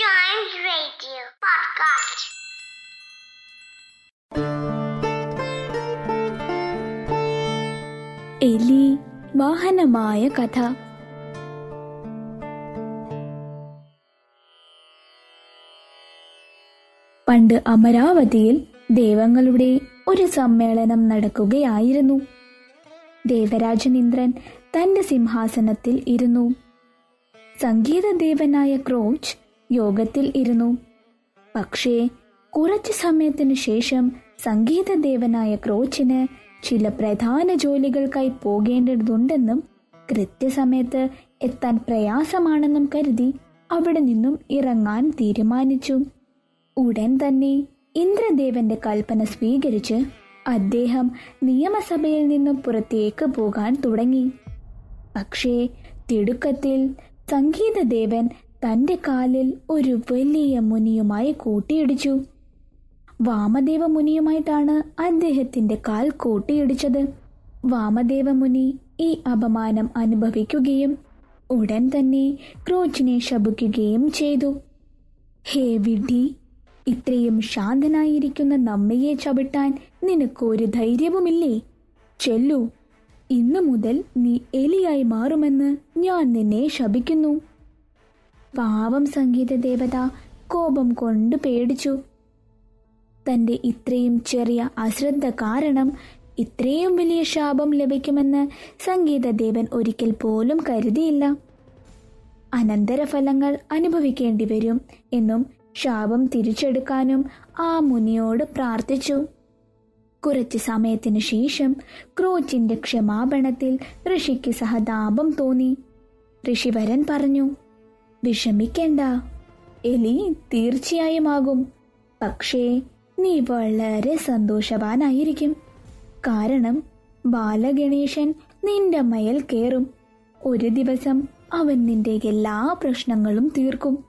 Giant Radio Podcast. എലി വാഹനമായ കഥ. പണ്ട് അമരാവതിയിൽ ദേവങ്ങളുടെ ഒരു സമ്മേളനം നടക്കുകയായിരുന്നു. ദേവരാജൻ ഇന്ദ്രൻ തന്റെ സിംഹാസനത്തിൽ ഇരുന്നു. സംഗീതദേവനായ ക്രോച്ച് യോഗത്തിൽ ഇരുന്നു. പക്ഷേ കുറച്ചു സമയത്തിനു ശേഷം സംഗീതദേവനായ ക്രോച്ചിന് ചില പ്രധാന ജോലികൾക്കായി പോകേണ്ടതുണ്ടെന്നും കൃത്യസമയത്ത് എത്താൻ പ്രയാസമാണെന്നും കരുതി അവിടെ നിന്നും ഇറങ്ങാൻ തീരുമാനിച്ചു. ഉടൻ തന്നെ ഇന്ദ്രദേവന്റെ കൽപ്പന സ്വീകരിച്ച് അദ്ദേഹം നിയമസഭയിൽ നിന്നും പുറത്തേക്ക് പോകാൻ തുടങ്ങി. പക്ഷേ തിടുക്കത്തിൽ സംഗീതദേവൻ തന്റെ കാലിൽ ഒരു വലിയ മുനിയുമായി കൂട്ടിയിടിച്ചു. വാമദേവ മുനിയുമായിട്ടാണ് അദ്ദേഹത്തിന്റെ കാൽ കൂട്ടിയിടിച്ചത്. വാമദേവ മുനി ഈ അപമാനം അനുഭവിക്കുകയും ഉടൻ തന്നെ ക്രോച്ചിനെ ശപിക്കുകയും ചെയ്തു. ഹേ വിഡി ഇത്രയും ശാന്തനായിരിക്കുന്ന നമ്മയെ ചവിട്ടാൻ നിനക്കൊരു ധൈര്യവുമില്ലേ? ചെല്ലു. ഇന്നു മുതൽ നീ എലിയായി മാറുമെന്ന് ഞാൻ നിന്നെ ശപിക്കുന്നു. പാവം സംഗീത ദേവത കോപം കൊണ്ട് പേടിച്ചു. തന്റെ ഇത്രയും ചെറിയ അശ്രദ്ധ കാരണം ഇത്രയും വലിയ ശാപം ലഭിക്കുമെന്ന് സംഗീതദേവൻ ഒരിക്കൽ പോലും കരുതിയില്ല. അനന്തരഫലങ്ങൾ അനുഭവിക്കേണ്ടി വരും എന്നും ശാപം തിരിച്ചെടുക്കാനും ആ മുനിയോട് പ്രാർത്ഥിച്ചു. കുറച്ച് സമയത്തിനു ശേഷം ക്രോച്ചിന്റെ ക്ഷമാപണത്തിൽ ഋഷിക്ക് സഹതാപം തോന്നി. ഋഷിവരൻ പറഞ്ഞു വിഷമിക്കേണ്ട. എലി തീർച്ചയായും ആകും പക്ഷേ നീ വളരെ സന്തോഷവാനായിരിക്കും. കാരണം ബാലഗണേശൻ നിന്റെ മയൽ കയറും ഒരു ദിവസം അവൻ നിന്റെ എല്ലാ പ്രശ്നങ്ങളും തീർക്കും.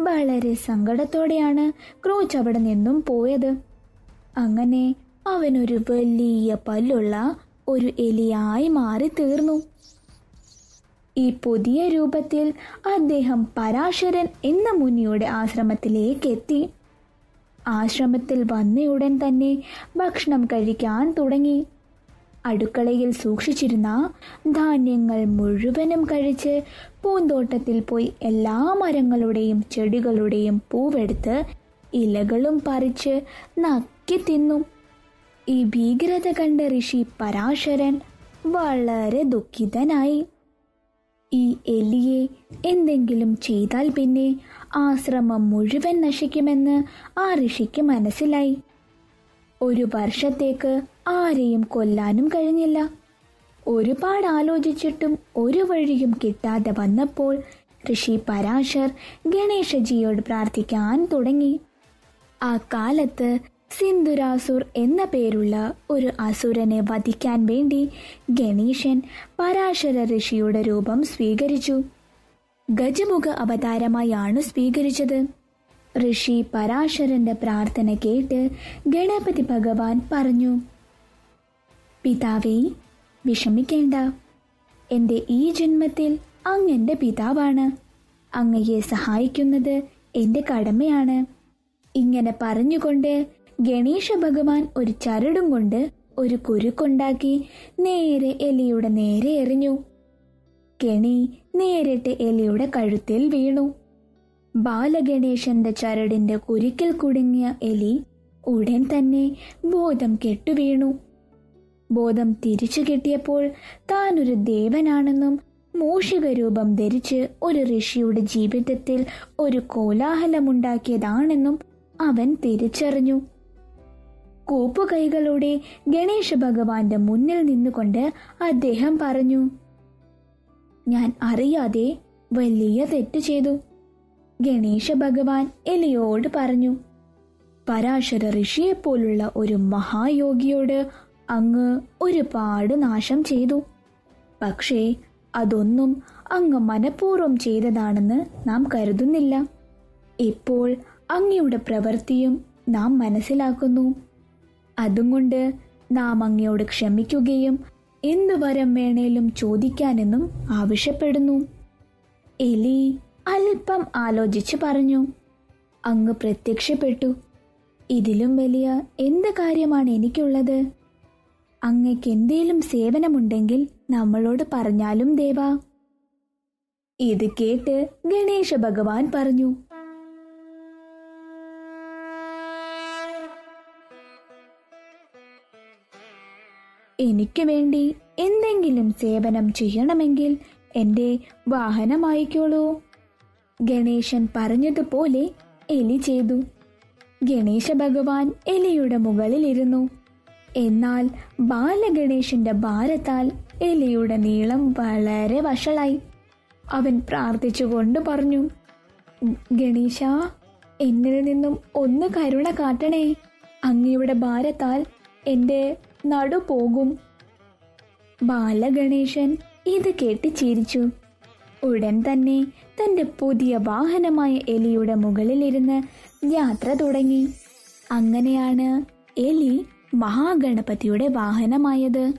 വളരെ സങ്കടത്തോടെയാണ് ക്രൂച്ച് അവിടെ നിന്നും പോയത്. അങ്ങനെ അവനൊരു വലിയ പല്ലുള്ള ഒരു എലിയായി മാറി തീർന്നു ഈ പുതിയ രൂപത്തിൽ അദ്ദേഹം പരാശരൻ എന്ന മുനിയുടെ ആശ്രമത്തിലേക്ക് എത്തി ആശ്രമത്തിൽ വന്നയുടൻ തന്നെ ഭക്ഷണം കഴിക്കാൻ തുടങ്ങി. അടുക്കളയിൽ സൂക്ഷിച്ചിരുന്ന ധാന്യങ്ങൾ മുഴുവനും കഴിച്ച് പൂന്തോട്ടത്തിൽ പോയി എല്ലാ മരങ്ങളുടെയും ചെടികളുടെയും പൂവെടുത്ത് ഇലകളും പറിച്ച് നക്കി തിന്നു. ഈ ഭീകരത കണ്ട ഋഷി പരാശരൻ വളരെ ദുഃഖിതനായി. ഈ എലിയെ എന്തെങ്കിലും ചെയ്താൽ പിന്നെ ആശ്രമം മുഴുവൻ നശിക്കുമെന്ന് ആ ഋഷിക്ക് മനസ്സിലായി. ഒരു വർഷത്തേക്ക് ആരെയും കൊല്ലാനും കഴിഞ്ഞില്ല. ഒരുപാട് ആലോചിച്ചിട്ടും ഒരു വഴിയും കിട്ടാതെ വന്നപ്പോൾ ഋഷി പരാശർ ഗണേശജിയോട് പ്രാർത്ഥിക്കാൻ തുടങ്ങി. ആ കാലത്ത് സിന്ധുരാസുർ എന്ന പേരുള്ള ഒരു അസുരനെ വധിക്കാൻ വേണ്ടി ഗണേശൻ പരാശര ഋഷിയുടെ രൂപം സ്വീകരിച്ചു. ഗജമുഖ അവതാരമായാണ് സ്വീകരിച്ചത്. ഋഷി പരാശരന്റെ പ്രാർത്ഥന കേട്ട് ഗണപതി ഭഗവാൻ പറഞ്ഞു പിതാവേ വിഷമിക്കേണ്ട. എന്റെ ഈ ജന്മത്തിൽ അങ്ങെന്റെ പിതാവാണ്. അങ്ങയെ സഹായിക്കുന്നത് എന്റെ കടമയാണ്. ഇങ്ങനെ പറഞ്ഞുകൊണ്ട് ഗണേശ ഭഗവാൻ ഒരു ചരടും കൊണ്ട് ഒരു കുരുക്കുണ്ടാക്കി നേരെ എലിയുടെ നേരെ എറിഞ്ഞു. ഗണി നേരിട്ട് എലിയുടെ കഴുത്തിൽ വീണു. ബാലഗണേശന്റെ ചരടിന്റെ കുരുക്കിൽ കുടുങ്ങിയ എലി ഉടൻ തന്നെ ബോധം കെട്ടുവീണു ബോധം തിരിച്ചു കിട്ടിയപ്പോൾ താൻ ഒരു ദേവനാണെന്നും മൂഷിക രൂപം ധരിച്ച് ഒരു ഋഷിയുടെ ജീവിതത്തിൽ ഒരു കോലാഹലമുണ്ടാക്കിയതാണെന്നും അവൻ തിരിച്ചറിഞ്ഞു. കൂപ്പുകൈകളോടെ ഗണേശ ഭഗവാന്റെ മുന്നിൽ നിന്നുകൊണ്ട് അദ്ദേഹം പറഞ്ഞു ഞാൻ അറിയാതെ വലിയ തെറ്റ് ചെയ്തു ഗണേശ ഭഗവാൻ എലിയോട് പറഞ്ഞു. പരാശര ഋഷിയെപ്പോലുള്ള ഒരു മഹായോഗിയോട് അങ്ങ് ഒരുപാട് നാശം ചെയ്തു. പക്ഷേ അതൊന്നും അങ്ങ് മനഃപൂർവം ചെയ്തതാണെന്ന് നാം കരുതുന്നില്ല. ഇപ്പോൾ അങ്ങയുടെ പ്രവൃത്തിയും നാം മനസ്സിലാക്കുന്നു. അതുകൊണ്ട് നാം അങ്ങയോട് ക്ഷമിക്കുകയും എന്ത് വരം വേണേലും ചോദിക്കാനെന്നും ആവശ്യപ്പെടുന്നു. എലി അല്പം ആലോചിച്ച് പറഞ്ഞു. അങ്ങ് പ്രത്യക്ഷപ്പെട്ടു. ഇതിലും വലിയ എന്ത് കാര്യമാണ് എനിക്കുള്ളത്? അങ്ങക്ക് എന്തേലും സേവനമുണ്ടെങ്കിൽ നമ്മളോട് പറഞ്ഞാലും ദേവാ. ഇത് കേട്ട് ഗണേശ ഭഗവാൻ പറഞ്ഞു. എനിക്ക് വേണ്ടി എന്തെങ്കിലും സേവനം ചെയ്യണമെങ്കിൽ എന്റെ വാഹനമായിക്കോളൂ ഗണേശൻ പറഞ്ഞതുപോലെ എലി ചെയ്തു. ഗണേശ ഭഗവാൻ എലിയുടെ മുകളിലിരുന്നു. എന്നാൽ ബാലഗണേശന്റെ ഭാരത്താൽ എലിയുടെ നീളം വളരെ വഷളായി. അവൻ പ്രാർത്ഥിച്ചുകൊണ്ട് പറഞ്ഞു ഗണേശ എന്നിൽ നിന്നും ഒന്ന് കരുണ കാട്ടണേ. അങ്ങയുടെ ഭാരത്താൽ എന്റെ നടു പോകും ബാലഗണേശൻ ഇത് കേട്ട് ചിരിച്ചു. ഉടൻ തന്നെ തന്റെ പുതിയ വാഹനമായ എലിയുടെ മുകളിലിരുന്ന് യാത്ര തുടങ്ങി. അങ്ങനെയാണ് എലി മഹാഗണപതിയുടെ വാഹനമായത്.